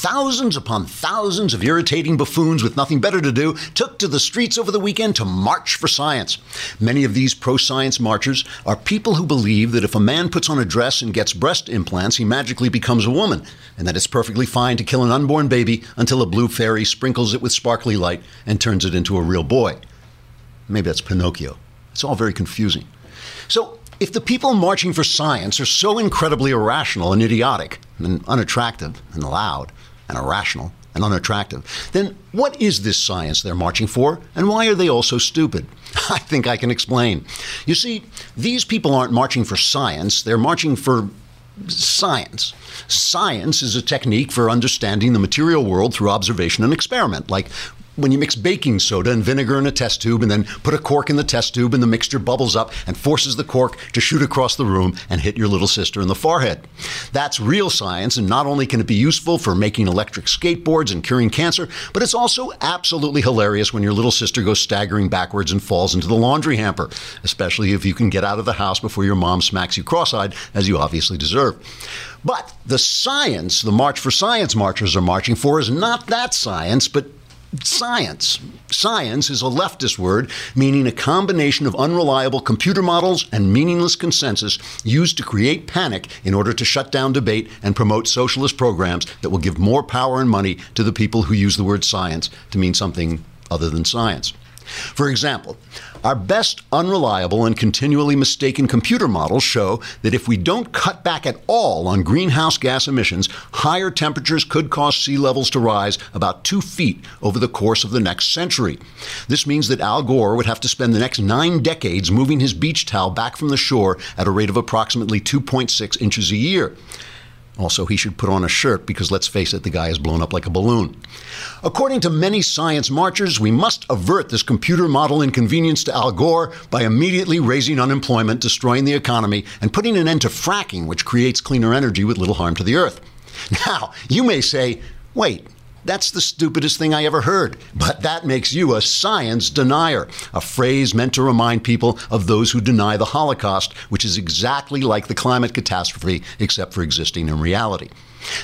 thousands upon thousands of irritating buffoons with nothing better to do took to the streets over the weekend to march for science. Many of these pro science marchers are people who believe that if a man puts on a dress and gets breast implants, he magically becomes a woman, and that it's perfectly fine to kill an unborn baby until a blue fairy sprinkles it with sparkly light and turns it into a real boy. Maybe that's Pinocchio. It's all very confusing. So, if the people marching for science are so incredibly irrational and idiotic and unattractive and loud and irrational and unattractive, then what is this science they're marching for and why are they all so stupid? I think I can explain. You see, these people aren't marching for science, they're marching for science. Science is a technique for understanding the material world through observation and experiment, like when you mix baking soda and vinegar in a test tube and then put a cork in the test tube and the mixture bubbles up and forces the cork to shoot across the room and hit your little sister in the forehead. That's real science, and not only can it be useful for making electric skateboards and curing cancer, but it's also absolutely hilarious when your little sister goes staggering backwards and falls into the laundry hamper, especially if you can get out of the house before your mom smacks you cross eyed, as you obviously deserve. But the science the March for Science marchers are marching for is not that science, but science. Science is a leftist word meaning a combination of unreliable computer models and meaningless consensus used to create panic in order to shut down debate and promote socialist programs that will give more power and money to the people who use the word science to mean something other than science. For example, our best unreliable and continually mistaken computer models show that if we don't cut back at all on greenhouse gas emissions, higher temperatures could cause sea levels to rise about two feet over the course of the next century. This means that Al Gore would have to spend the next nine decades moving his beach towel back from the shore at a rate of approximately 2.6 inches a year. Also, he should put on a shirt because let's face it, the guy is blown up like a balloon. According to many science marchers, we must avert this computer model inconvenience to Al Gore by immediately raising unemployment, destroying the economy, and putting an end to fracking, which creates cleaner energy with little harm to the earth. Now, you may say, wait, that's the stupidest thing I ever heard. But that makes you a science denier, a phrase meant to remind people of those who deny the Holocaust, which is exactly like the climate catastrophe, except for existing in reality.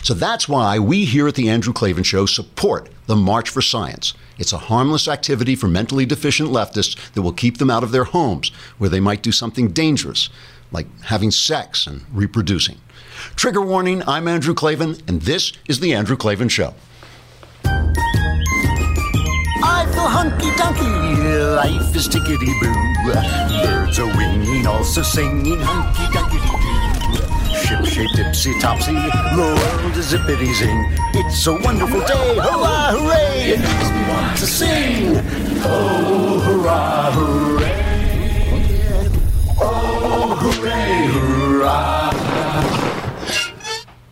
So that's why we here at the Andrew Klavan Show support the March for Science. It's a harmless activity for mentally deficient leftists that will keep them out of their homes, where they might do something dangerous, like having sex and reproducing. Trigger warning I'm Andrew Klavan, and this is The Andrew Klavan Show. Hunky dunky, life is tickety boo. Birds are winging, also singing hunky dunky doo. Ship shape tipsy topsy, the world is zippity zing. It's a wonderful day, hurrah, hooray! It makes me want to sing. Oh, hurrah, hooray! Oh, hooray, hurrah!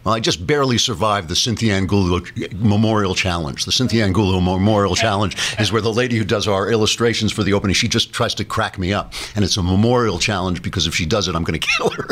Well, I just barely survived the Cynthia Angulo Memorial Challenge. The Cynthia Angulo Memorial Challenge is where the lady who does our illustrations for the opening, she just tries to crack me up. And it's a memorial challenge because if she does it, I'm going to kill her.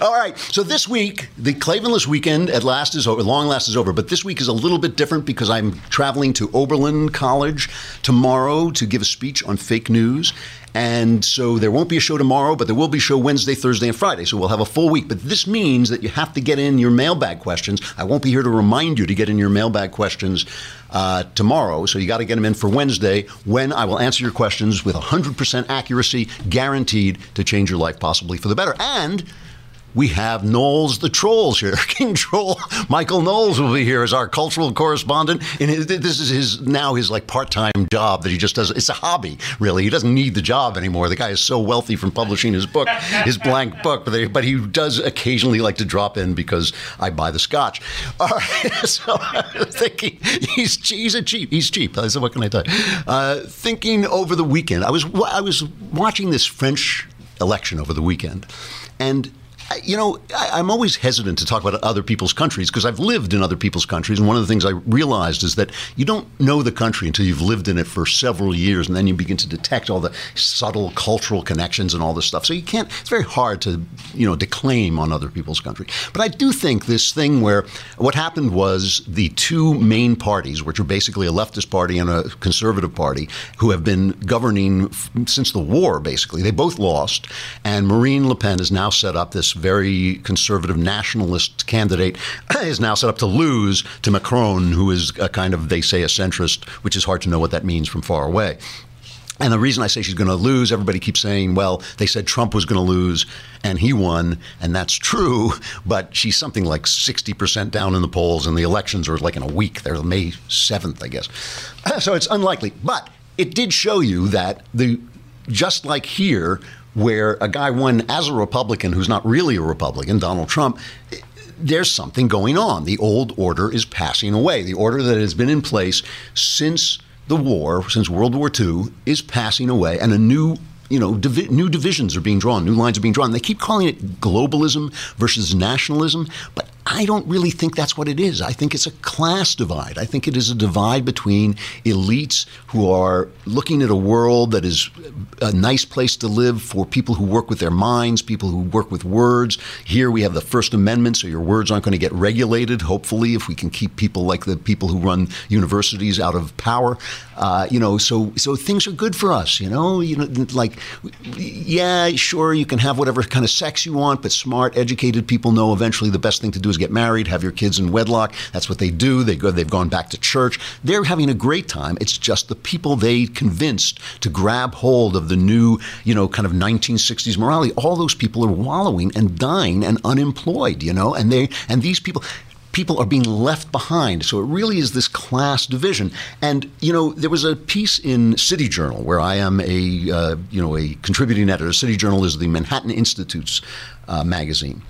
All right. So this week, the Klavanless weekend at last is over. Long last is over. But this week is a little bit different because I'm traveling to Oberlin College tomorrow to give a speech on fake news. And so there won't be a show tomorrow, but there will be a show Wednesday, Thursday, and Friday. So we'll have a full week. But this means that you have to get in your mailbag questions. I won't be here to remind you to get in your mailbag questions uh, tomorrow. So you got to get them in for Wednesday when I will answer your questions with 100% accuracy, guaranteed to change your life possibly for the better. And we have Knowles the Trolls here. King Troll Michael Knowles will be here as our cultural correspondent. And this is his now his like part time job that he just does. It's a hobby, really. He doesn't need the job anymore. The guy is so wealthy from publishing his book, his blank book. But, they, but he does occasionally like to drop in because I buy the scotch. All right. So I'm thinking he's he's a cheap. He's cheap. I said, what can I tell you? Uh, thinking over the weekend, I was I was watching this French election over the weekend, and you know, I, am always hesitant to talk about other people's countries because I've lived in other people's countries. And one of the things I realized is that you don't know the country until you've lived in it for several years. And then you begin to detect all the subtle cultural connections and all this stuff. So you can't, it's very hard to, you know, declaim on other people's country. But I do think this thing where what happened was the two main parties, which are basically a leftist party and a conservative party, who have been governing f- since the war, basically, they both lost. And Marine Le Pen has now set up this very conservative nationalist candidate, is now set up to lose to Macron, who is a kind of, they say, a centrist, which is hard to know what that means from far away. And the reason I say she's going to lose, everybody keeps saying, well, they said Trump was going to lose and he won, and that's true, but she's something like 60% down in the polls, and the elections are like in a week. They're May 7th, I guess. So it's unlikely. But it did show you that the just like here, where a guy won as a Republican who's not really a Republican, Donald Trump, there's something going on. The old order is passing away. The order that has been in place since the war, since World War II, is passing away, and a new you know, divi- new divisions are being drawn, new lines are being drawn. They keep calling it globalism versus nationalism, but I don't really think that's what it is. I think it's a class divide. I think it is a divide between elites who are looking at a world that is a nice place to live for people who work with their minds, people who work with words. Here we have the First Amendment, so your words aren't going to get regulated, hopefully, if we can keep people like the people who run universities out of power. Uh, you know, so so things are good for us, you know, you know, like yeah, sure, you can have whatever kind of sex you want, but smart, educated people know eventually the best thing to do is get married, have your kids in wedlock. That's what they do. They go, they've gone back to church. They're having a great time. It's just the people they convinced to grab hold of the new, you know, kind of 1960s morality. All those people are wallowing and dying and unemployed, you know, and they and these people people are being left behind. So it really is this class division. And you know, there was a piece in City Journal where I am a uh, you know a contributing editor. City Journal is the Manhattan Institute's uh, magazine.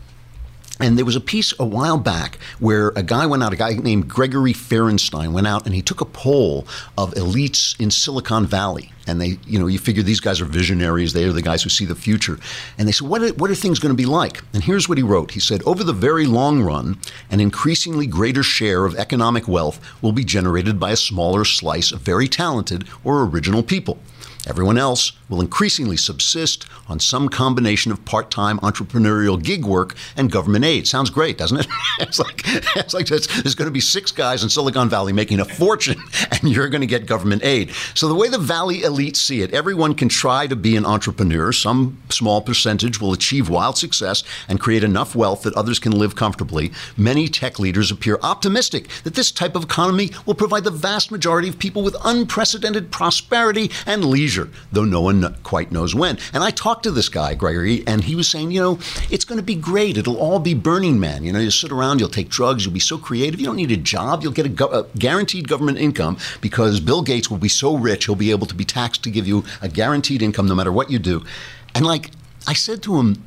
And there was a piece a while back where a guy went out, a guy named Gregory Ferenstein went out and he took a poll of elites in Silicon Valley. And they, you know, you figure these guys are visionaries. They are the guys who see the future. And they said, what are, what are things going to be like? And here's what he wrote. He said, over the very long run, an increasingly greater share of economic wealth will be generated by a smaller slice of very talented or original people. Everyone else will increasingly subsist on some combination of part-time entrepreneurial gig work and government aid. Sounds great, doesn't it? it's like it's like there's, going to be six guys in Silicon Valley making a fortune, and you're going to get government aid. So the way the Valley elite see it, everyone can try to be an entrepreneur. Some small percentage will achieve wild success and create enough wealth that others can live comfortably. Many tech leaders appear optimistic that this type of economy will provide the vast majority of people with unprecedented prosperity and leisure, though no one quite knows when. And I talked to this guy, Gregory, and he was saying, you know, it's going to be great. It'll all be Burning Man. You know, you sit around, you'll take drugs, you'll be so creative. You don't need a job. You'll get a, go- a guaranteed government income because Bill Gates will be so rich, he'll be able to be taxed to give you a guaranteed income no matter what you do. And like, I said to him,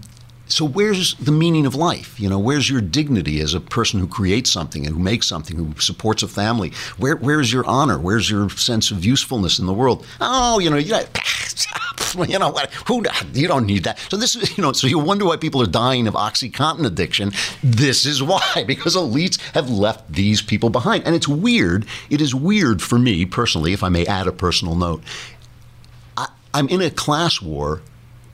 so where's the meaning of life? You know, where's your dignity as a person who creates something and who makes something, who supports a family? Where, where's your honor? Where's your sense of usefulness in the world? Oh, you know, you, you know what? Who you don't need that. So this is, you know, so you wonder why people are dying of OxyContin addiction. This is why, because elites have left these people behind, and it's weird. It is weird for me personally, if I may add a personal note. I, I'm in a class war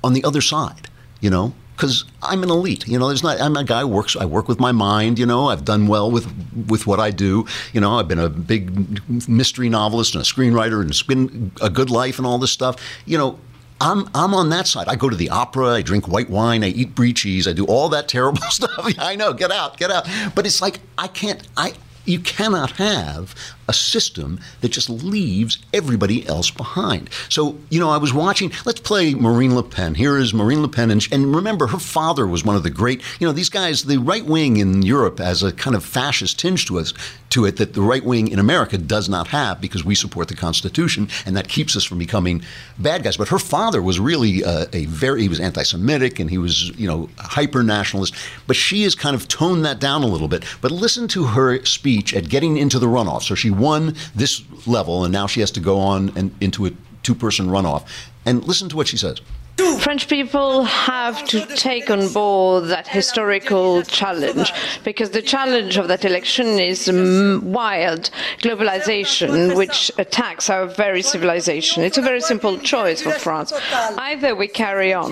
on the other side. You know, because I'm an elite. You know, there's not. I'm a guy who works. I work with my mind. You know, I've done well with with what I do. You know, I've been a big mystery novelist and a screenwriter, and it's been a good life and all this stuff. You know. I'm I'm on that side. I go to the opera. I drink white wine. I eat brie cheese. I do all that terrible stuff. I know. Get out. Get out. But it's like I can't. I you cannot have a system that just leaves everybody else behind. So, you know, I was watching, let's play Marine Le Pen. Here is Marine Le Pen. And, and remember, her father was one of the great, you know, these guys, the right wing in Europe has a kind of fascist tinge to us, to it that the right wing in America does not have because we support the Constitution and that keeps us from becoming bad guys. But her father was really uh, a very, he was anti Semitic and he was, you know, hyper nationalist. But she has kind of toned that down a little bit. But listen to her speech at getting into the runoff. So she won this level, and now she has to go on and into a two person runoff. And listen to what she says. French people have to take on board that historical challenge because the challenge of that election is mm, wild globalization, which attacks our very civilization. It's a very simple choice for France. Either we carry on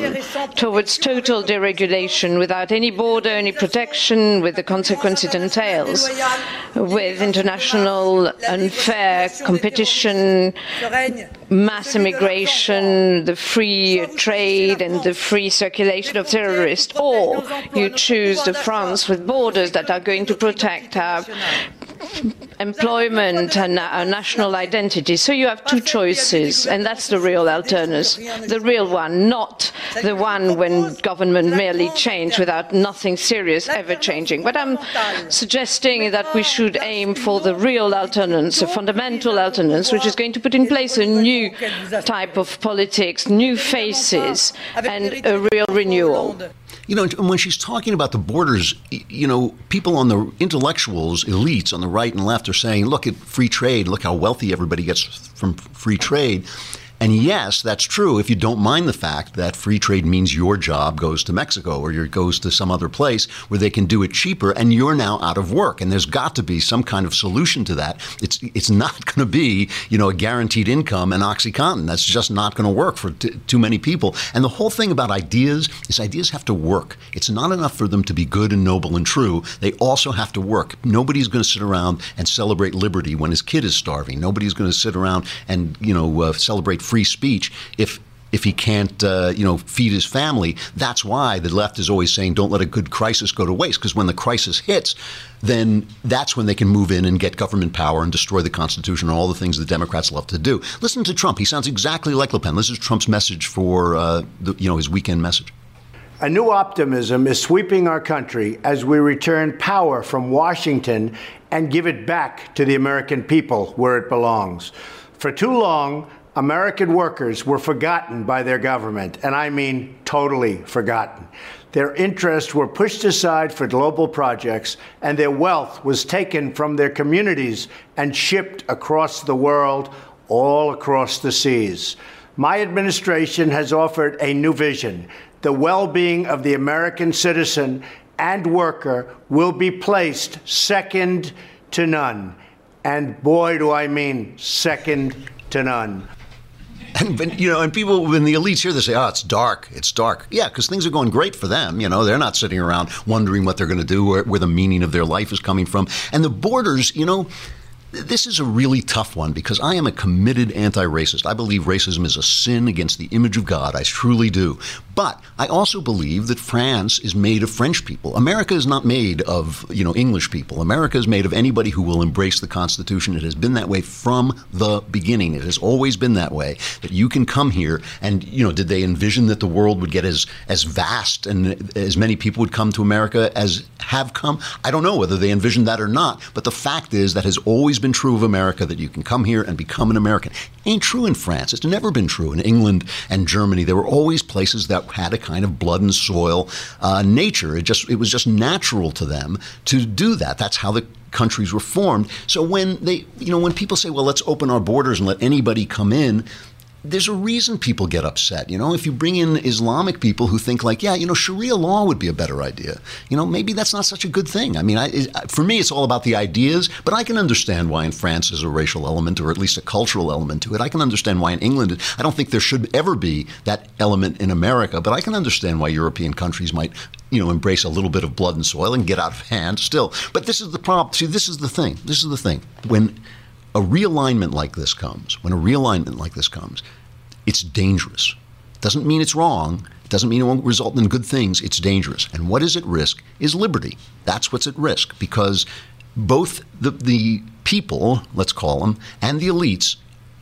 towards total deregulation without any border, any protection, with the consequence it entails, with international unfair competition mass immigration, the free trade, and the free circulation of terrorists, or you choose the France with borders that are going to protect our employment and our national identity. So you have two choices, and that's the real alternative, the real one, not the one when government merely change without nothing serious ever changing. But I'm suggesting that we should aim for the real alternance, a fundamental alternance, which is going to put in place a new type of politics, new faces, and a real renewal. You know, when she's talking about the borders, you know, people on the intellectuals, elites on the right and left are saying, look at free trade, look how wealthy everybody gets from free trade. And yes, that's true if you don't mind the fact that free trade means your job goes to Mexico or your goes to some other place where they can do it cheaper and you're now out of work. And there's got to be some kind of solution to that. It's it's not going to be, you know, a guaranteed income and OxyContin. That's just not going to work for t- too many people. And the whole thing about ideas is ideas have to work. It's not enough for them to be good and noble and true. They also have to work. Nobody's going to sit around and celebrate liberty when his kid is starving. Nobody's going to sit around and, you know, uh, celebrate free speech if if he can't, uh, you know, feed his family. That's why the left is always saying, "Don't let a good crisis go to waste." Because when the crisis hits, then that's when they can move in and get government power and destroy the Constitution and all the things the Democrats love to do. Listen to Trump; he sounds exactly like Le Pen. This is Trump's message for, uh, the, you know, his weekend message. A new optimism is sweeping our country as we return power from Washington and give it back to the American people where it belongs. For too long, American workers were forgotten by their government, and I mean totally forgotten. Their interests were pushed aside for global projects, and their wealth was taken from their communities and shipped across the world, all across the seas. My administration has offered a new vision. The well being of the American citizen and worker will be placed second to none. And boy, do I mean second to none. And you know, and people when the elites hear this say, "Oh, it's dark, it's dark." Yeah, because things are going great for them. You know, they're not sitting around wondering what they're going to do, where, where the meaning of their life is coming from. And the borders, you know, this is a really tough one because I am a committed anti racist. I believe racism is a sin against the image of God. I truly do. But I also believe that France is made of French people. America is not made of, you know, English people. America is made of anybody who will embrace the Constitution. It has been that way from the beginning. It has always been that way that you can come here and, you know, did they envision that the world would get as as vast and as many people would come to America as have come? I don't know whether they envisioned that or not, but the fact is that has always been true of America that you can come here and become an American. Ain't true in France. It's never been true in England and Germany. There were always places that had a kind of blood and soil uh, nature. It just it was just natural to them to do that. That's how the countries were formed. So when they, you know, when people say, "Well, let's open our borders and let anybody come in," there's a reason people get upset. You know, if you bring in Islamic people who think like, yeah, you know, Sharia law would be a better idea. You know, maybe that's not such a good thing. I mean, I, for me, it's all about the ideas. But I can understand why in France there's a racial element or at least a cultural element to it. I can understand why in England, I don't think there should ever be that element in America. But I can understand why European countries might you know, embrace a little bit of blood and soil and get out of hand still. But this is the problem. See, this is the thing. This is the thing. When a realignment like this comes, when a realignment like this comes, it's dangerous. Doesn't mean it's wrong. Doesn't mean it won't result in good things. It's dangerous. And what is at risk is liberty. That's what's at risk because both the, the people, let's call them, and the elites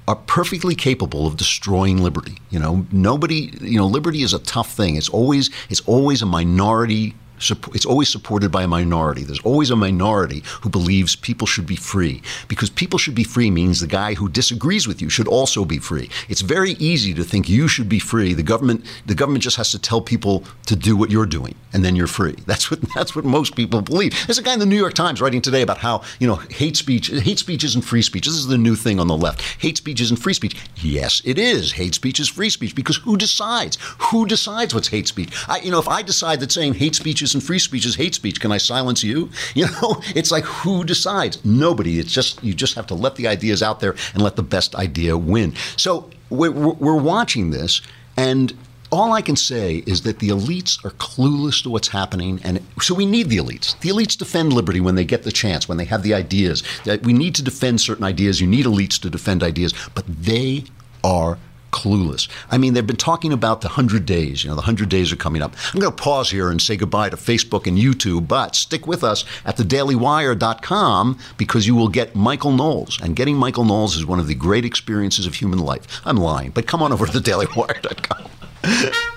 are perfectly capable of destroying liberty. You know, nobody, you know, liberty is a tough thing. It's always it's always a minority it's always supported by a minority. There's always a minority who believes people should be free because people should be free means the guy who disagrees with you should also be free. It's very easy to think you should be free. The government the government just has to tell people to do what you're doing and then you're free. That's what that's what most people believe. There's a guy in the New York Times writing today about how, you know, hate speech hate speech isn't free speech. This is the new thing on the left. Hate speech isn't free speech. Yes, it is. Hate speech is free speech because who decides? Who decides what's hate speech? I, you know, if I decide that saying hate speech isn't free speech is hate speech. Can I silence you? You know, it's like who decides? Nobody. It's just you just have to let the ideas out there and let the best idea win. So we're, we're watching this, and all I can say is that the elites are clueless to what's happening, and so we need the elites. The elites defend liberty when they get the chance, when they have the ideas. That we need to defend certain ideas. You need elites to defend ideas, but they are clueless. I mean, they've been talking about the 100 days. You know, the 100 days are coming up. I'm going to pause here and say goodbye to Facebook and YouTube, but stick with us at thedailywire.com because you will get Michael Knowles. And getting Michael Knowles is one of the great experiences of human life. I'm lying, but come on over to thedailywire.com.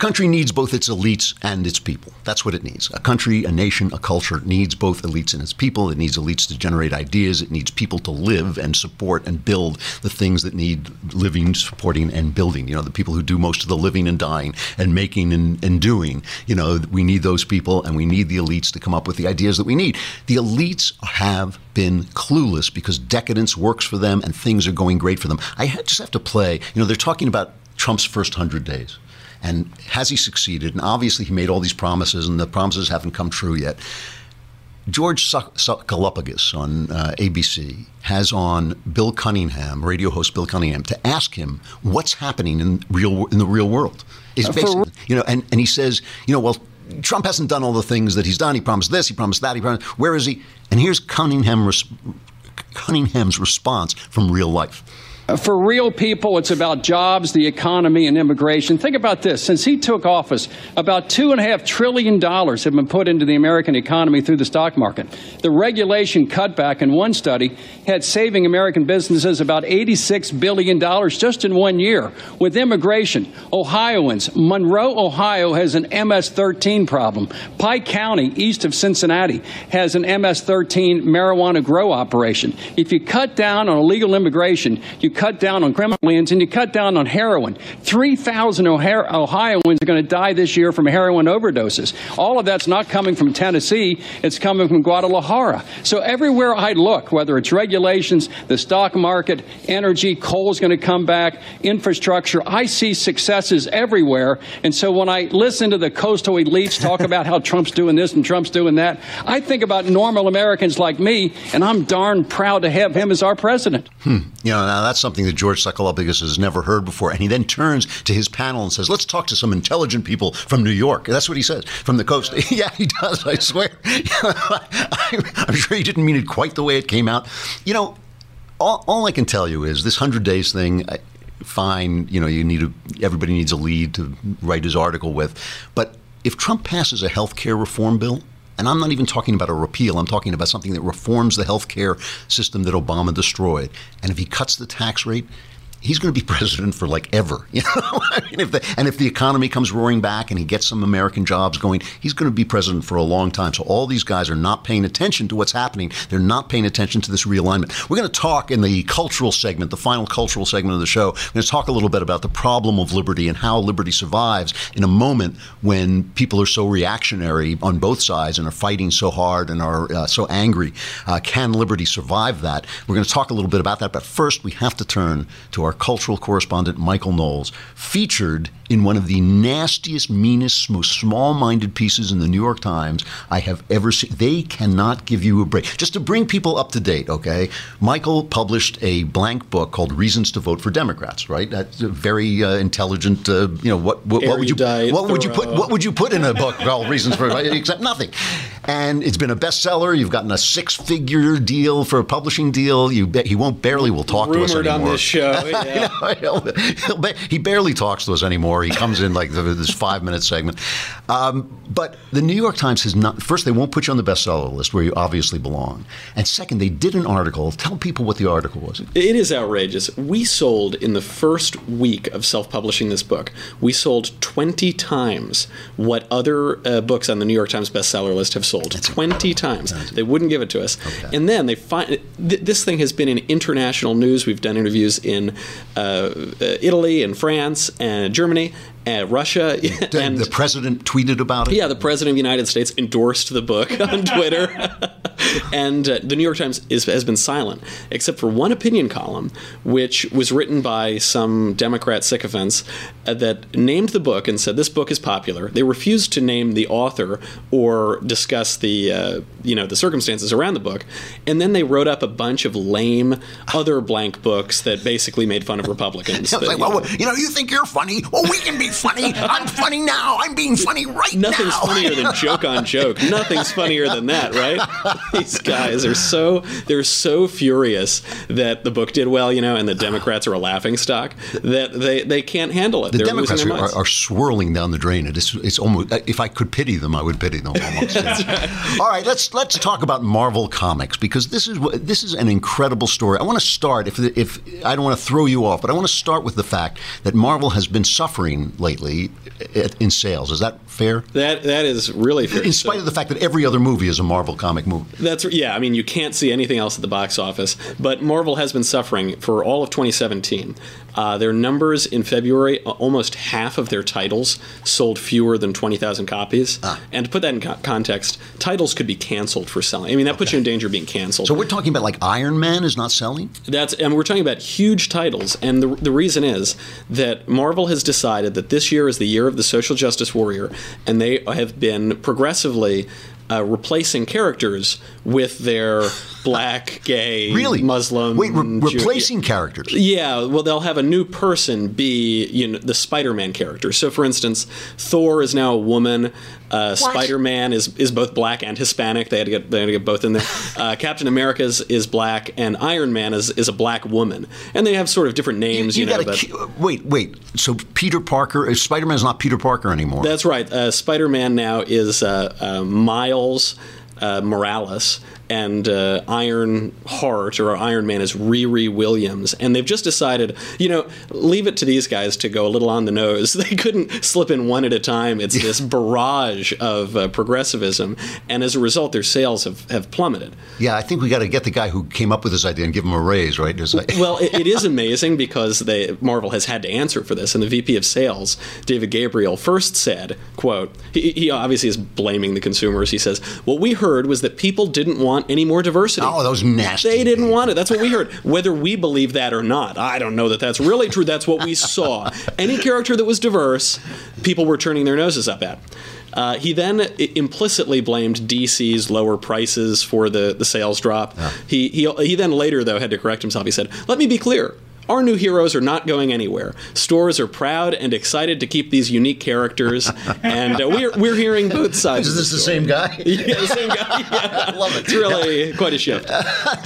country needs both its elites and its people. That's what it needs. A country, a nation, a culture needs both elites and its people. It needs elites to generate ideas. It needs people to live and support and build the things that need living, supporting, and building. You know, the people who do most of the living and dying and making and, and doing. You know, we need those people and we need the elites to come up with the ideas that we need. The elites have been clueless because decadence works for them and things are going great for them. I just have to play. You know, they're talking about Trump's first 100 days. And has he succeeded? And obviously, he made all these promises, and the promises haven't come true yet. George Galapagos on uh, ABC has on Bill Cunningham, radio host Bill Cunningham, to ask him what's happening in real in the real world. Is basically, you know, and, and he says, you know, well, Trump hasn't done all the things that he's done. He promised this, he promised that, he promised. Where is he? And here's Cunningham Cunningham's response from real life. For real people, it's about jobs, the economy, and immigration. Think about this. Since he took office, about $2.5 trillion have been put into the American economy through the stock market. The regulation cutback in one study had saving American businesses about $86 billion just in one year. With immigration, Ohioans, Monroe, Ohio has an MS 13 problem. Pike County, east of Cincinnati, has an MS 13 marijuana grow operation. If you cut down on illegal immigration, you cut down on criminal aliens and you cut down on heroin. 3,000 Ohioans are going to die this year from heroin overdoses. All of that's not coming from Tennessee, it's coming from Guadalajara. So everywhere I look, whether it's regulations, the stock market, energy, coal is going to come back, infrastructure, I see successes everywhere. And so when I listen to the coastal elites talk about how Trump's doing this and Trump's doing that, I think about normal Americans like me, and I'm darn proud to have him as our president. Hmm. You know, now that's something something that George Sakalopoulos has never heard before. And he then turns to his panel and says, let's talk to some intelligent people from New York. That's what he says, from the coast. yeah, he does, I swear. I'm sure he didn't mean it quite the way it came out. You know, all, all I can tell you is this 100 days thing, I, fine, you know, you need a, everybody needs a lead to write his article with. But if Trump passes a health care reform bill, and I'm not even talking about a repeal. I'm talking about something that reforms the health care system that Obama destroyed. And if he cuts the tax rate, he's going to be president for like ever. You know, if the, and if the economy comes roaring back and he gets some American jobs going, he's going to be president for a long time. So all these guys are not paying attention to what's happening. They're not paying attention to this realignment. We're going to talk in the cultural segment, the final cultural segment of the show. We're going to talk a little bit about the problem of liberty and how liberty survives in a moment when people are so reactionary on both sides and are fighting so hard and are uh, so angry. Uh, can liberty survive that? We're going to talk a little bit about that. But first, we have to turn to our our cultural correspondent, Michael Knowles, featured in one of the nastiest, meanest, most small minded pieces in the New York Times I have ever seen. They cannot give you a break. Just to bring people up to date, okay? Michael published a blank book called Reasons to Vote for Democrats, right? That's a very uh, intelligent, uh, you know, what, what, what would you what would you put what would you put in a book called Reasons for except nothing. And it's been a bestseller. You've gotten a six-figure deal for a publishing deal. You he won't barely will talk Rumored to us anymore. on this show. Yeah. know, he'll, he'll, he barely talks to us anymore. He comes in like this five minute segment. Um, but the New York Times has not, first, they won't put you on the bestseller list where you obviously belong. And second, they did an article. Tell people what the article was. It is outrageous. We sold in the first week of self publishing this book, we sold 20 times what other uh, books on the New York Times bestseller list have sold. That's 20 incredible. times. That's they wouldn't give it to us. Okay. And then they find th- this thing has been in international news. We've done interviews in Uh, uh, Italy and France and Germany and Russia. The, and the president tweeted about it. Yeah, the president of the United States endorsed the book on Twitter, and uh, the New York Times is, has been silent except for one opinion column, which was written by some Democrat sycophants uh, that named the book and said this book is popular. They refused to name the author or discuss the uh, you know the circumstances around the book, and then they wrote up a bunch of lame other blank books that basically made fun of Republicans. That, like, you know, well, you know, you think you're funny? Well, we can be funny. I'm funny now. I'm being funny right now. Nothing's now. funnier than joke on joke. Nothing's funnier than that, right? These guys are so they're so furious that the book did well, you know, and the Democrats are a laughing stock that they, they can't handle it. the they're Democrats losing their are, minds. are, are swirling down the drain. It is, it's almost. If I could pity them, I would pity them almost. All right, let's let's talk about Marvel Comics because this is this is an incredible story. I want to start if if I don't want to throw you off, but I want to start with the fact that Marvel has been suffering lately in sales. Is that fair? that that is really fair. In spite of the fact that every other movie is a Marvel comic movie. That's yeah. I mean, you can't see anything else at the box office. But Marvel has been suffering for all of 2017. Uh, their numbers in February, almost half of their titles sold fewer than 20,000 copies. Ah. And to put that in co- context, titles could be canceled for selling. I mean, that puts you in danger of being canceled. So we're talking about like Iron Man is not selling. That's and we're talking about huge titles, and the the reason is that Marvel has decided that this year is the year of the social justice warrior, and they have been progressively. Uh, replacing characters with their black, gay, Really, Muslim, Wait, re- Jew- replacing characters. yeah, well, they'll have a new person be you know the Spider-Man character. So, for instance, Thor is now a woman. Uh, Spider-Man is, is both black and Hispanic. They had to get they had to get both in there. Uh, Captain America is, is black, and Iron Man is, is a black woman. And they have sort of different names, you, know. gotta But wait, wait. So Peter Parker, Spider-Man is not Peter Parker anymore. that's right. Uh, Spider-Man now is uh, uh, Morales. And uh, Iron Heart or Iron Man is Riri Williams, and they've just decided, you know, leave it to these guys to go a little on the nose. They couldn't slip in one at a time. It's this barrage of uh, progressivism, and as a result, their sales have, have plummeted. yeah, I think we got to get the guy who came up with this idea and give him a raise, right? Like- Well, it, it is amazing because they Marvel has had to answer for this, and the VP of Sales, David Gabriel, first said, "quote He, he obviously is blaming the consumers. He says, "What we heard was that people didn't want any more diversity. oh, those nasty. They didn't want it. That's what we heard. Whether we believe that or not, I don't know that that's really true. That's what we saw. Any character that was diverse, people were turning their noses up at. Uh, he then implicitly blamed DC's lower prices for the, the sales drop. He, he, he then later, though, had to correct himself. He said, Let me be clear. Our new heroes are not going anywhere. Stores are proud and excited to keep these unique characters, and uh, we're, we're hearing both sides. Is this the story. same guy? Yeah, the same guy. Yeah. I love it. It's really quite a shift.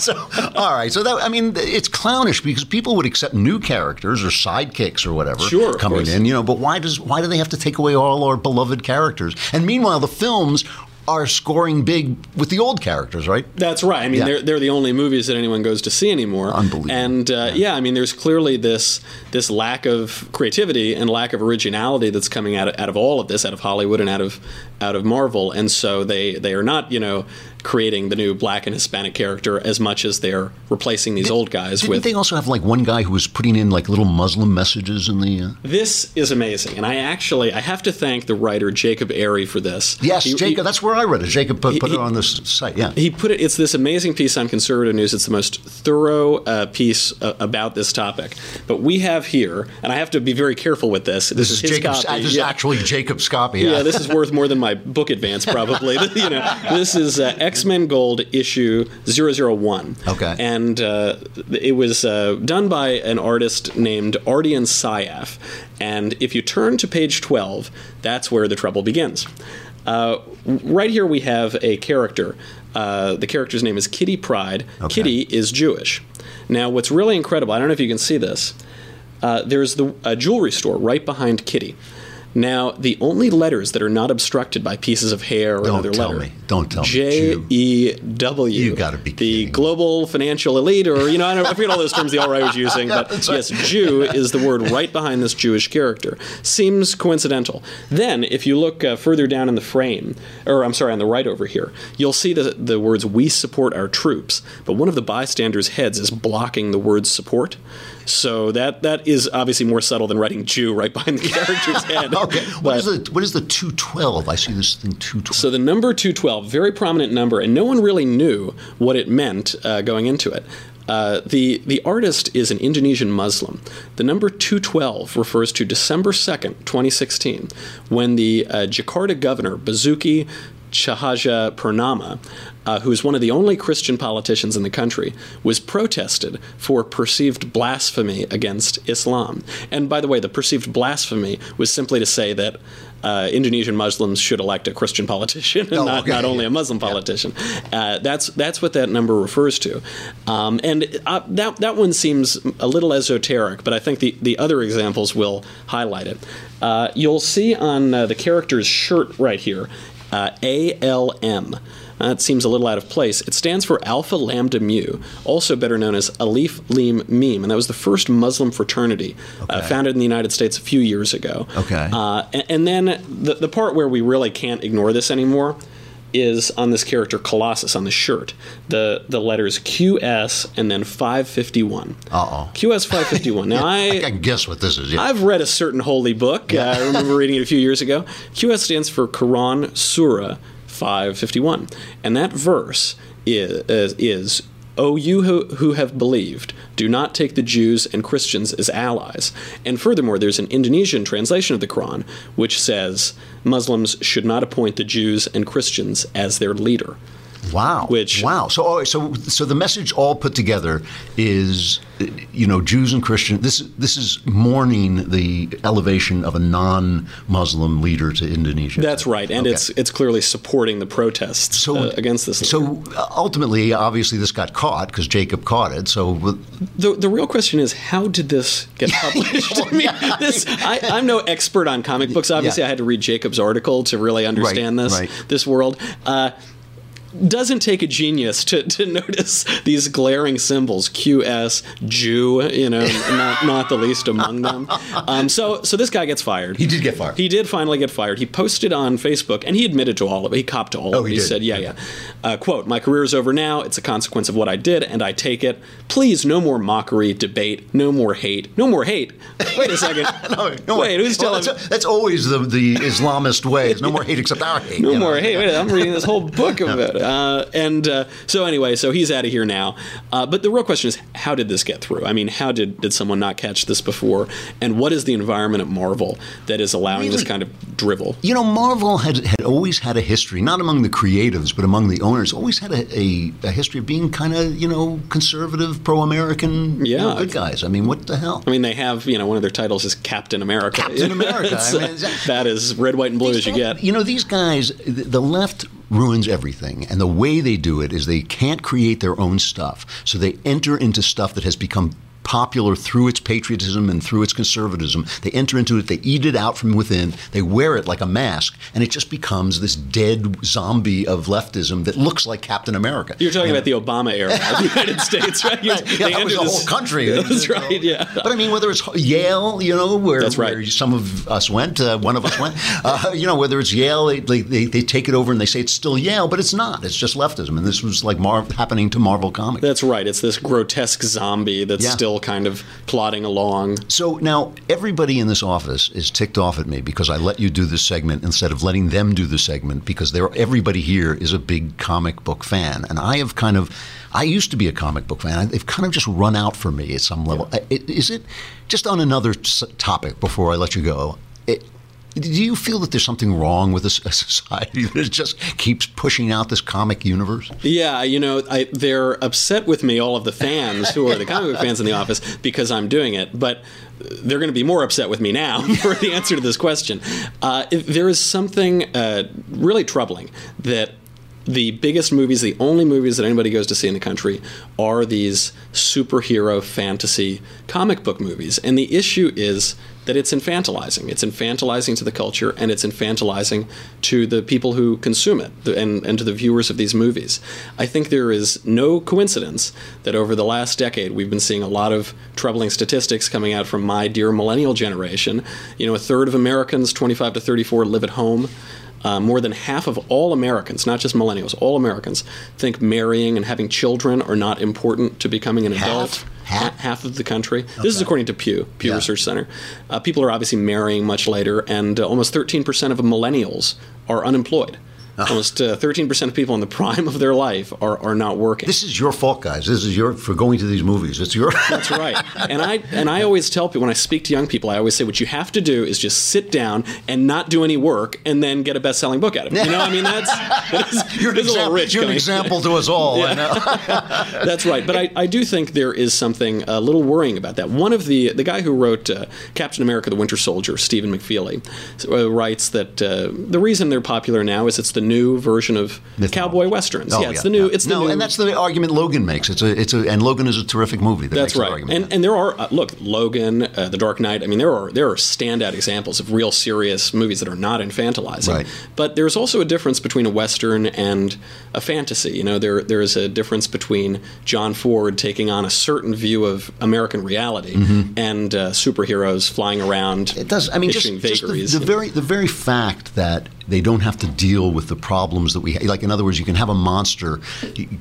so, all right. So that I mean, it's clownish because people would accept new characters or sidekicks or whatever Sure, coming in, you know. But why does why do they have to take away all our beloved characters? And meanwhile, the films are scoring big with the old characters, right? That's right. I mean, Yeah. they're, they're the only movies that anyone goes to see anymore. Unbelievable. And uh, yeah. I mean, there's clearly this this lack of creativity and lack of originality that's coming out of, out of all of this, out of Hollywood and out of out of Marvel. And so they they are not, you know, creating the new black and Hispanic character as much as they're replacing these old guys Didn't with. they also have like one guy who was putting in like little Muslim messages in the? Uh... This is amazing, and I actually I have to thank the writer Jacob Airey for this. Yes, He- he- Jacob. that's where I read it. Jacob put, put it on this site. Yeah. he put it it's this amazing piece on conservative news it's the most thorough uh, piece uh, about this topic but we have here and i have to be very careful with this this, this is Jacob's. copy. This is actually Jacob's copy. yeah, this is worth more than my book advance, probably. you know, this is uh, X Men Gold issue 001. Okay. And uh, it was uh, done by an artist named Ardian Syaf. And if you turn to page 12, that's where the trouble begins. Uh, right here, we have a character. Uh, the character's name is Kitty Pryde. Okay. Kitty is Jewish. Now, what's really incredible, I don't know if you can see this, uh, there's the a jewelry store right behind Kitty. Now, the only letters that are not obstructed by pieces of hair or Don't another tell letter. me. Don't tell me. J E W. You gotta be The me. global financial elite, or, you know, I, don't, I forget all those terms the alt-right was using, but right. yes, Jew is the word right behind this Jewish character. Seems coincidental. Then, if you look uh, further down in the frame, or I'm sorry, on the right over here, you'll see the, the words, we support our troops, but one of the bystanders' heads is blocking the word support. So that that is obviously more subtle than writing Jew right behind the character's head. Okay. What But- is the what is the two twelve? I see this thing two twelve. so the number 212, very prominent number, and no one really knew what it meant uh, going into it. Uh, the the artist is an Indonesian Muslim. The number 212 refers to December 2nd, 2016, when the uh, Jakarta governor Basuki Tjahaja Purnama, uh, who is one of the only Christian politicians in the country, was protested for perceived blasphemy against Islam. And by the way, the perceived blasphemy was simply to say that uh, Indonesian Muslims should elect a Christian politician and Oh, not, okay, not only a Muslim politician. Uh, that's that's what that number refers to, um, and uh, that that one seems a little esoteric, but I think the the other examples will highlight it. Uh, you'll see on uh, the character's shirt right here, uh, ALM. That seems a little out of place. It stands for Alpha Lambda Mu, also better known as Alif Lim Mim, and that was the first Muslim fraternity uh, founded in the United States a few years ago. Okay. Uh, and, and then the, the part where we really can't ignore this anymore is on this character Colossus on the shirt. The the letters QS and then 551. Uh-oh. QS 551. Now I I can guess what this is. Yeah. I've read a certain holy book. Uh, I remember reading it a few years ago. QS stands for Quran Surah 551. And that verse is, is O you who, who have believed, do not take the Jews and Christians as allies. And furthermore, there's an Indonesian translation of the Quran which says Muslims should not appoint the Jews and Christians as their leader. Wow. Which- wow. So oh, so so the message all put together is you know Jews and Christians this this is mourning the elevation of a non-Muslim leader to Indonesia. That's right, and Okay. it's it's clearly supporting the protests so uh, against this. leader. So uh, ultimately obviously this got caught because Jacob caught it. So The, the real question is how did this get published? I mean, this, I, I'm no expert on comic books. Obviously, Yeah. I had to read Jacob's article to really understand Right, this right. this world. Uh, doesn't take a genius to, to notice these glaring symbols QS Jew you know not not the least among them um, so so this guy gets fired He did get fired. he did finally get fired he posted on Facebook and he admitted to all of it he copped to all Oh, of it he he said yeah yeah uh, quote my career is over now it's a consequence of what I did and I take it please no more mockery debate no more hate no more hate wait a second No, no, wait who's well, telling that's, that's always the, the Islamist way. There's no more hate except our hate. no you know? more. Hey, wait, I'm reading this whole book about it. Uh, and uh, so anyway, so he's out of here now. Uh, but the real question is, how did this get through? I mean, how did did someone not catch this before? And what is the environment at Marvel that is allowing this kind of drivel? You know, Marvel had, had always had a history, not among the creatives, but among the owners, always had a, a, a history of being kind of, you know, conservative, pro American, you know, good guys. I mean, what the hell? I mean, they have you know one of their titles is Captain America. Captain America. I mean, that- is red, white, and blue as you get. You know, these guys, the left ruins everything. And the way they do it is they can't create their own stuff. So they enter into stuff that has become popular through its patriotism and through its conservatism. They enter into it, they eat it out from within, they wear it like a mask, and it just becomes this dead zombie of leftism that looks like Captain America. You're talking about the Obama era of the United States, right? You're- Yeah, that was the this- whole country. That's right. Yeah. But I mean, whether it's Yale, you know, where, That's right. where some of us went, uh, one of us went, uh, you know, whether it's Yale, they, they, they, they take it over and they say it's still Yale, but it's not. It's just leftism. And this was like Mar- happening to Marvel Comics. That's right. It's this grotesque zombie that's Yeah. still kind of plodding along. So now everybody in this office is ticked off at me because I let you do this segment instead of letting them do the segment because they're, everybody here is a big comic book fan. And I have kind of, I used to be a comic book fan. They've kind of just run out for me at some level. It- Is it just on another topic before I let you go? It, do you feel that there's something wrong with a society that just keeps pushing out this comic universe? Yeah, you know, I, they're upset with me, all of the fans who are the comic book fans in the office, because I'm doing it. But they're going to be more upset with me now for the answer to this question. Uh, there is something uh, really troubling that the biggest movies, the only movies that anybody goes to see in the country, are these superhero fantasy comic book movies. And the issue is that it's infantilizing. It's infantilizing to the culture and it's infantilizing to the people who consume it and, and to the viewers of these movies. I think there is no coincidence that over the last decade we've been seeing a lot of troubling statistics coming out from my dear millennial generation. You know, a third of Americans 25 to 34 live at home. Uh, more than half of all Americans, not just millennials, all Americans, think marrying and having children are not important to becoming an Half? adult. Half? Ha- half of the country. This is according to Pew, Pew Yeah. Research Center. Uh, people are obviously marrying much later, and uh, almost 13% of millennials are unemployed. Almost uh, 13% of people in the prime of their life are, are not working. This is your fault, guys. This is your for going to these movies. It's your. That's right. And I and I always tell people when I speak to young people, I always say what you have to do is just sit down and not do any work, and then get a best-selling book out of it. You know, I mean that's, that's you're an, example, rich you're an example to us all. that's right. But I, I do think there is something a little worrying about that. One of the the guy who wrote uh, Captain America: The Winter Soldier, Stephen McFeely, uh, writes that uh, the reason they're popular now is it's the new version of cowboy westerns. Oh, yeah, it's yeah, the new. Yeah. It's the no, new, and that's the argument Logan makes. It's a, it's a, and Logan is a terrific movie. That that's right. and and there are uh, look Logan, uh, The Dark Knight. I mean, there are there are standout examples of real serious movies that are not infantilizing. Right. But there's also a difference between a western and a fantasy. You know, there there is a difference between John Ford taking on a certain view of American reality mm-hmm. and uh, superheroes flying around. It does. I mean, just, just the, the very the very fact that they don't have to deal with the problems that we have. Like, in other words, you can have a monster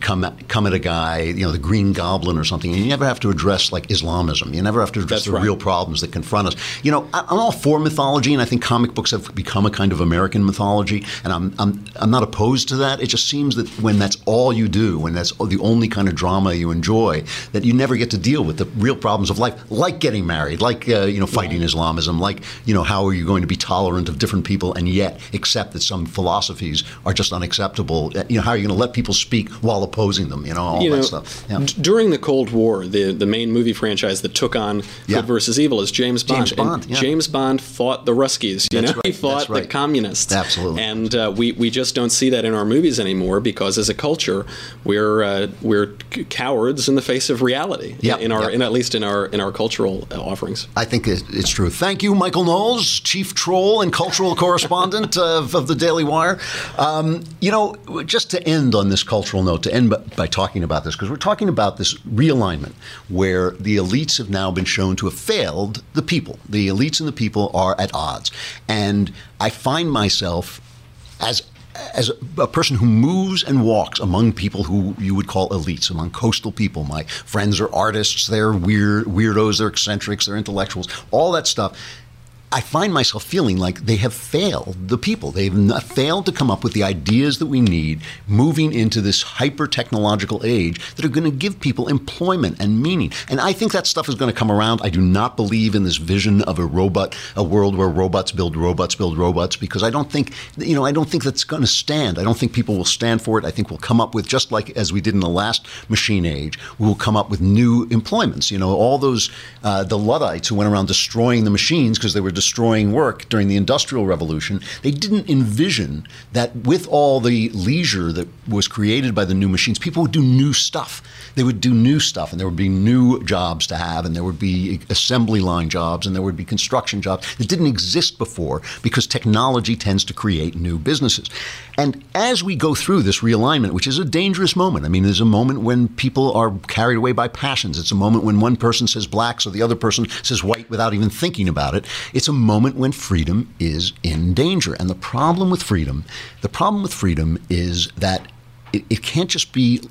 come at, come at a guy, you know, the Green Goblin or something, and you never have to address like Islamism. You never have to address That's the right. real problems that confront us. You know, I, am all for mythology, and I think comic books have become a kind of American mythology, and I'm, I'm I'm not opposed to that. It just seems that when that's all you do, when that's the only kind of drama you enjoy, that you never get to deal with the real problems of life, like getting married, like uh, you know, fighting yeah. Islamism, like you know, how are you going to be tolerant of different people and yet accept that some philosophies are just unacceptable. You know, how are you going to let people speak while opposing them? You know, all you that know, stuff. Yeah. D- during the Cold War, the the main movie franchise that took on yeah. good versus evil is James Bond. James Bond. Yeah. James Bond fought the Ruskies. You That's know, right. he fought right. the communists. Absolutely. And uh, we we just don't see that in our movies anymore because as a culture, we're uh, we're cowards in the face of reality. Yeah. In our yeah. in at least in our in our cultural uh, offerings. I think it's true. Thank you, Michael Knowles, chief troll and cultural correspondent of, of the Daily Wire. Um, you know, just to end on this cultural note, to end by, by talking about this, because we're talking about this realignment where the elites have now been shown to have failed the people. The elites and the people are at odds. And I find myself as as a, person who moves and walks among people who you would call elites, among coastal people, my friends are artists, they're weird, weirdos, they're eccentrics, they're intellectuals, all that stuff. I find myself feeling like they have failed the people. They've failed to come up with the ideas that we need moving into this hyper technological age that are going to give people employment and meaning. And I think that stuff is going to come around. I do not believe in this vision of a robot, a world where robots build robots build robots, because I don't think, you know, I don't think that's going to stand. I don't think people will stand for it. I think we'll come up with, just like as we did in the last machine age, we will come up with new employments. You know, all those, uh, the Luddites who went around destroying the machines because they were destroying work during the Industrial Revolution, they didn't envision that with all the leisure that was created by the new machines, people would do new stuff. They would do new stuff, and there would be new jobs to have, and there would be assembly line jobs, and there would be construction jobs that didn't exist before because technology tends to create new businesses. And as we go through this realignment, which is a dangerous moment, I mean, there's a moment when people are carried away by passions. It's a moment when one person says black, so the other person says white without even thinking about it. It's a moment when freedom is in danger. And the problem with freedom, the problem with freedom is that it, it can't just be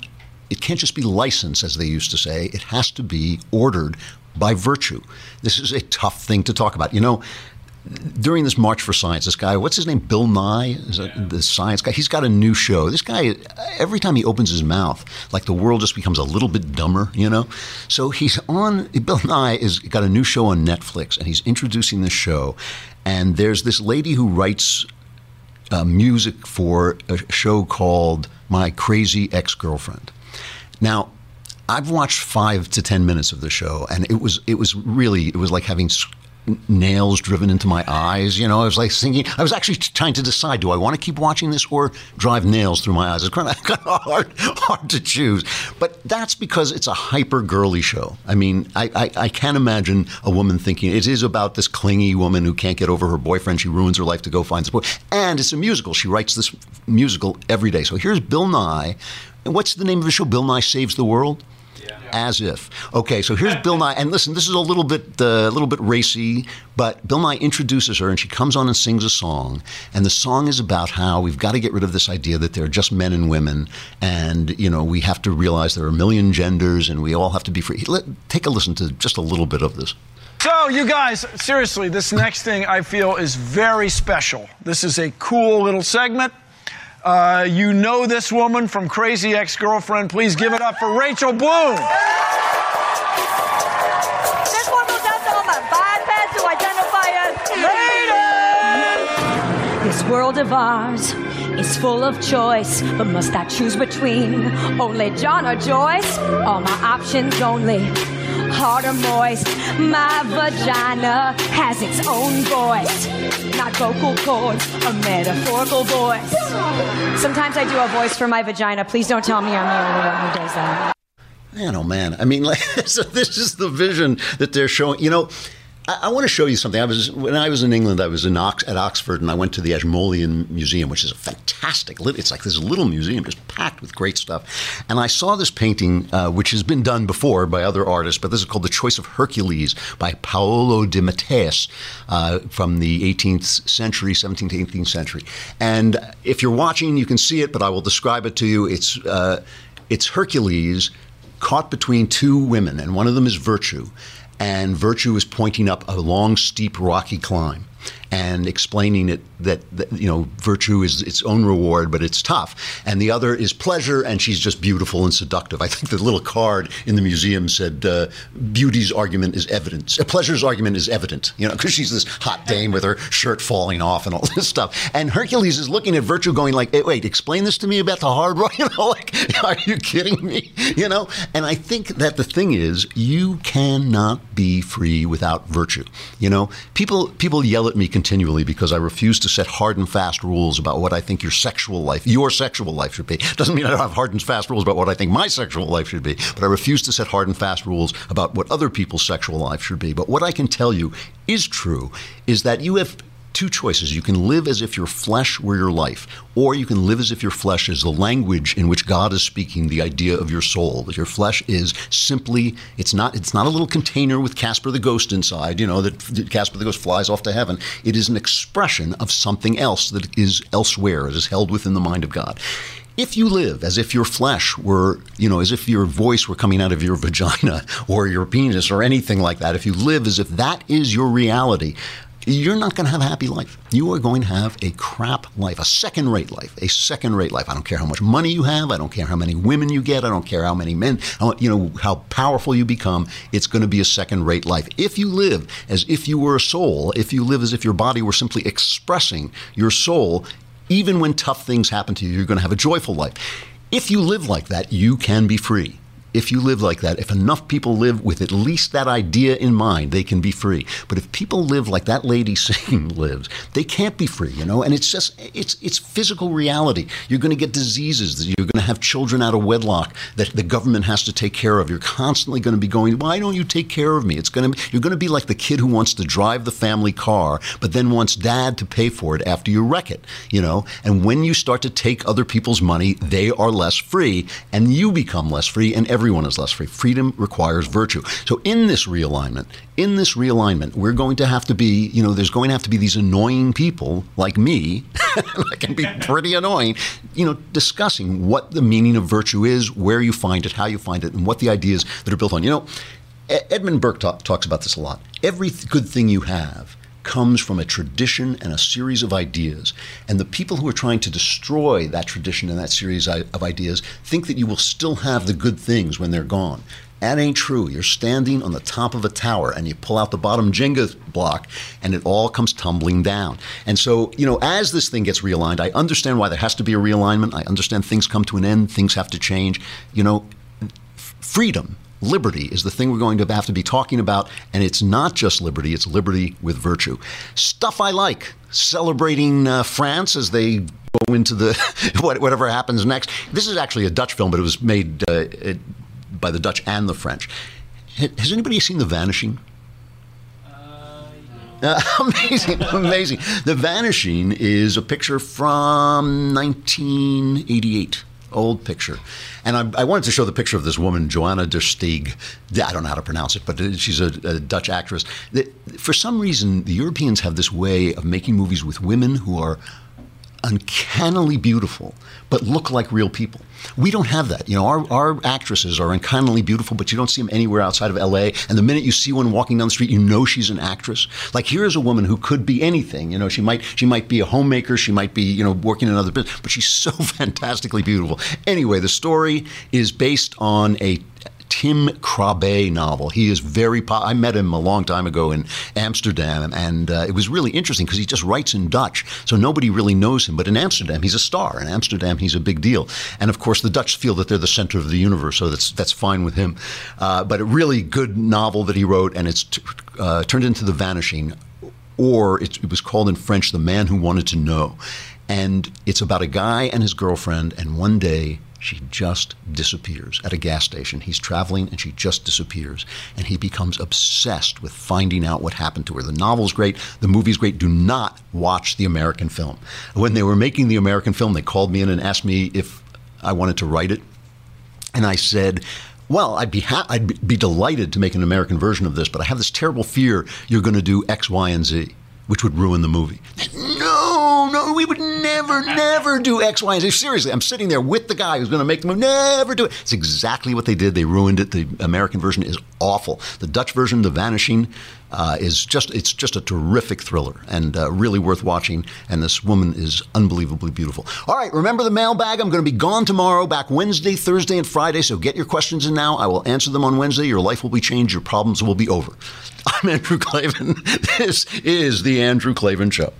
it can't just be licensed, as they used to say. It has to be ordered by virtue. This is a tough thing to talk about. You know, during this March for Science, this guy, what's his name? Bill Nye, is that the science guy? He's got a new show. This guy, every time he opens his mouth, like the world just becomes a little bit dumber, you know? So he's on, Bill Nye has got a new show on Netflix, and he's introducing this show. And there's this lady who writes uh, music for a show called My Crazy Ex Girlfriend. Now, I've watched five to ten minutes of the show, and it was it was really it was like having nails driven into my eyes. You know, I was like thinking, I was actually trying to decide, do I want to keep watching this or drive nails through my eyes? It's kind of, hard, hard to choose. But that's because it's a hyper girly show. I mean, I, I, I can't imagine a woman thinking it is about this clingy woman who can't get over her boyfriend. She ruins her life to go find support. And it's a musical. She writes this musical every day. So here's Bill Nye. And what's the name of the show? Bill Nye Saves the World? As if. Okay, so here's Bill Nye, and listen, this is a little bit uh, a little bit racy, but Bill Nye introduces her, and she comes on and sings a song, and the song is about how we've got to get rid of this idea that there are just men and women, and you know we have to realize there are a million genders, and we all have to be free. Let, take a listen to just a little bit of this. So, you guys, seriously, this next thing I feel is very special. This is a cool little segment. Uh, you know this woman from Crazy Ex Girlfriend. Please give it up for Rachel Bloom. This one goes out all my bipeds who identify as ladies. This world of ours is full of choice, but must I choose between only John or Joyce? All my options only hard or moist. My vagina has its own voice, not vocal cords, a metaphorical voice. Sometimes I do a voice for my vagina. Please don't tell me I'm the only one who does that. Man, oh man! I mean, like, so this is the vision that they're showing. You know, I, I want to show you something. I was when I was in England. I was in Ox, at Oxford, and I went to the Ashmolean Museum, which is a fantastic. It's like this little museum, just packed with great stuff. And I saw this painting, uh, which has been done before by other artists, but this is called "The Choice of Hercules" by Paolo de Matteis uh, from the 18th century, 17th to 18th century. And if you're watching, you can see it, but I will describe it to you. It's uh, it's Hercules caught between two women, and one of them is Virtue. And Virtue is pointing up a long, steep, rocky climb and explaining it that, that you know virtue is its own reward, but it's tough. And the other is pleasure, and she's just beautiful and seductive. I think the little card in the museum said, uh, "Beauty's argument is evidence. Uh, pleasure's argument is evident." You know, because she's this hot dame with her shirt falling off and all this stuff. And Hercules is looking at Virtue, going like, hey, "Wait, explain this to me about the hard rock." You know, like, are you kidding me? You know. And I think that the thing is, you cannot be free without virtue. You know, people people yell at me because I refuse to set hard and fast rules about what I think your sexual life, your sexual life should be. Doesn't mean I don't have hard and fast rules about what I think my sexual life should be, but I refuse to set hard and fast rules about what other people's sexual life should be. But what I can tell you is true is that you have two choices. You can live as if your flesh were your life, or you can live as if your flesh is the language in which God is speaking the idea of your soul. That your flesh is simply it's not it's not a little container with Casper the ghost inside, you know, that Casper the ghost flies off to heaven. It is an expression of something else that is elsewhere, it is held within the mind of God. If you live as if your flesh were, you know, as if your voice were coming out of your vagina or your penis or anything like that, if you live as if that is your reality, you're not going to have a happy life. You are going to have a crap life, a second rate life, a second rate life. I don't care how much money you have. I don't care how many women you get. I don't care how many men, how, you know, how powerful you become. It's going to be a second rate life. If you live as if you were a soul, if you live as if your body were simply expressing your soul, even when tough things happen to you, you're going to have a joyful life. If you live like that, you can be free if you live like that, if enough people live with at least that idea in mind, they can be free. But if people live like that lady singing lives, they can't be free, you know? And it's just, it's, it's physical reality. You're going to get diseases. You're going to have children out of wedlock that the government has to take care of. You're constantly going to be going, why don't you take care of me? It's going to, you're going to be like the kid who wants to drive the family car, but then wants dad to pay for it after you wreck it, you know? And when you start to take other people's money, they are less free and you become less free and everyone is less free. Freedom requires virtue. So in this realignment, in this realignment, we're going to have to be, you know, there's going to have to be these annoying people like me that can be pretty annoying, you know, discussing what the meaning of virtue is, where you find it, how you find it, and what the ideas that are built on. You know, Edmund Burke ta- talks about this a lot. Every good thing you have comes from a tradition and a series of ideas. And the people who are trying to destroy that tradition and that series of ideas think that you will still have the good things when they're gone. That ain't true. You're standing on the top of a tower and you pull out the bottom Jenga block and it all comes tumbling down. And so, you know, as this thing gets realigned, I understand why there has to be a realignment. I understand things come to an end, things have to change. You know, freedom, liberty is the thing we're going to have to be talking about. And it's not just liberty, it's liberty with virtue. Stuff I like, celebrating uh, France as they go into the whatever happens next. This is actually a Dutch film, but it was made uh, it, by the Dutch and the French. Has anybody seen The Vanishing? Uh, amazing, amazing. The Vanishing is a picture from 1988, old picture. And I, I wanted to show the picture of this woman, Joanna der Steeg. I don't know how to pronounce it, but she's a, a Dutch actress. For some reason, the Europeans have this way of making movies with women who are uncannily beautiful, but look like real people. We don't have that. You know, our, our actresses are uncannily beautiful, but you don't see them anywhere outside of LA. And the minute you see one walking down the street, you know she's an actress. Like here's a woman who could be anything. You know, she might she might be a homemaker, she might be you know working in another business, but she's so fantastically beautiful. Anyway, the story is based on a Tim Krabbe novel. He is very. Po- I met him a long time ago in Amsterdam, and uh, it was really interesting because he just writes in Dutch, so nobody really knows him. But in Amsterdam, he's a star. In Amsterdam, he's a big deal. And of course, the Dutch feel that they're the center of the universe, so that's that's fine with him. Uh, but a really good novel that he wrote, and it's t- uh, turned into The Vanishing, or it, it was called in French The Man Who Wanted to Know. And it's about a guy and his girlfriend, and one day she just disappears at a gas station. He's traveling and she just disappears. And he becomes obsessed with finding out what happened to her. The novel's great, the movie's great. Do not watch the American film. When they were making the American film, they called me in and asked me if I wanted to write it. And I said, well, I'd be ha- I'd be delighted to make an American version of this, but I have this terrible fear you're going to do X, Y, and Z, which would ruin the movie. No, no, we would never, never do X, Y, and Z. Seriously, I'm sitting there with the guy who's going to make the movie. Never do it. It's exactly what they did. They ruined it. The American version is awful. The Dutch version, The Vanishing, uh, is just it's just a terrific thriller and uh, really worth watching. And this woman is unbelievably beautiful. All right, remember the mailbag. I'm going to be gone tomorrow, back Wednesday, Thursday, and Friday. So get your questions in now. I will answer them on Wednesday. Your life will be changed. Your problems will be over. I'm Andrew Klavan. This is the Andrew Klavan Show.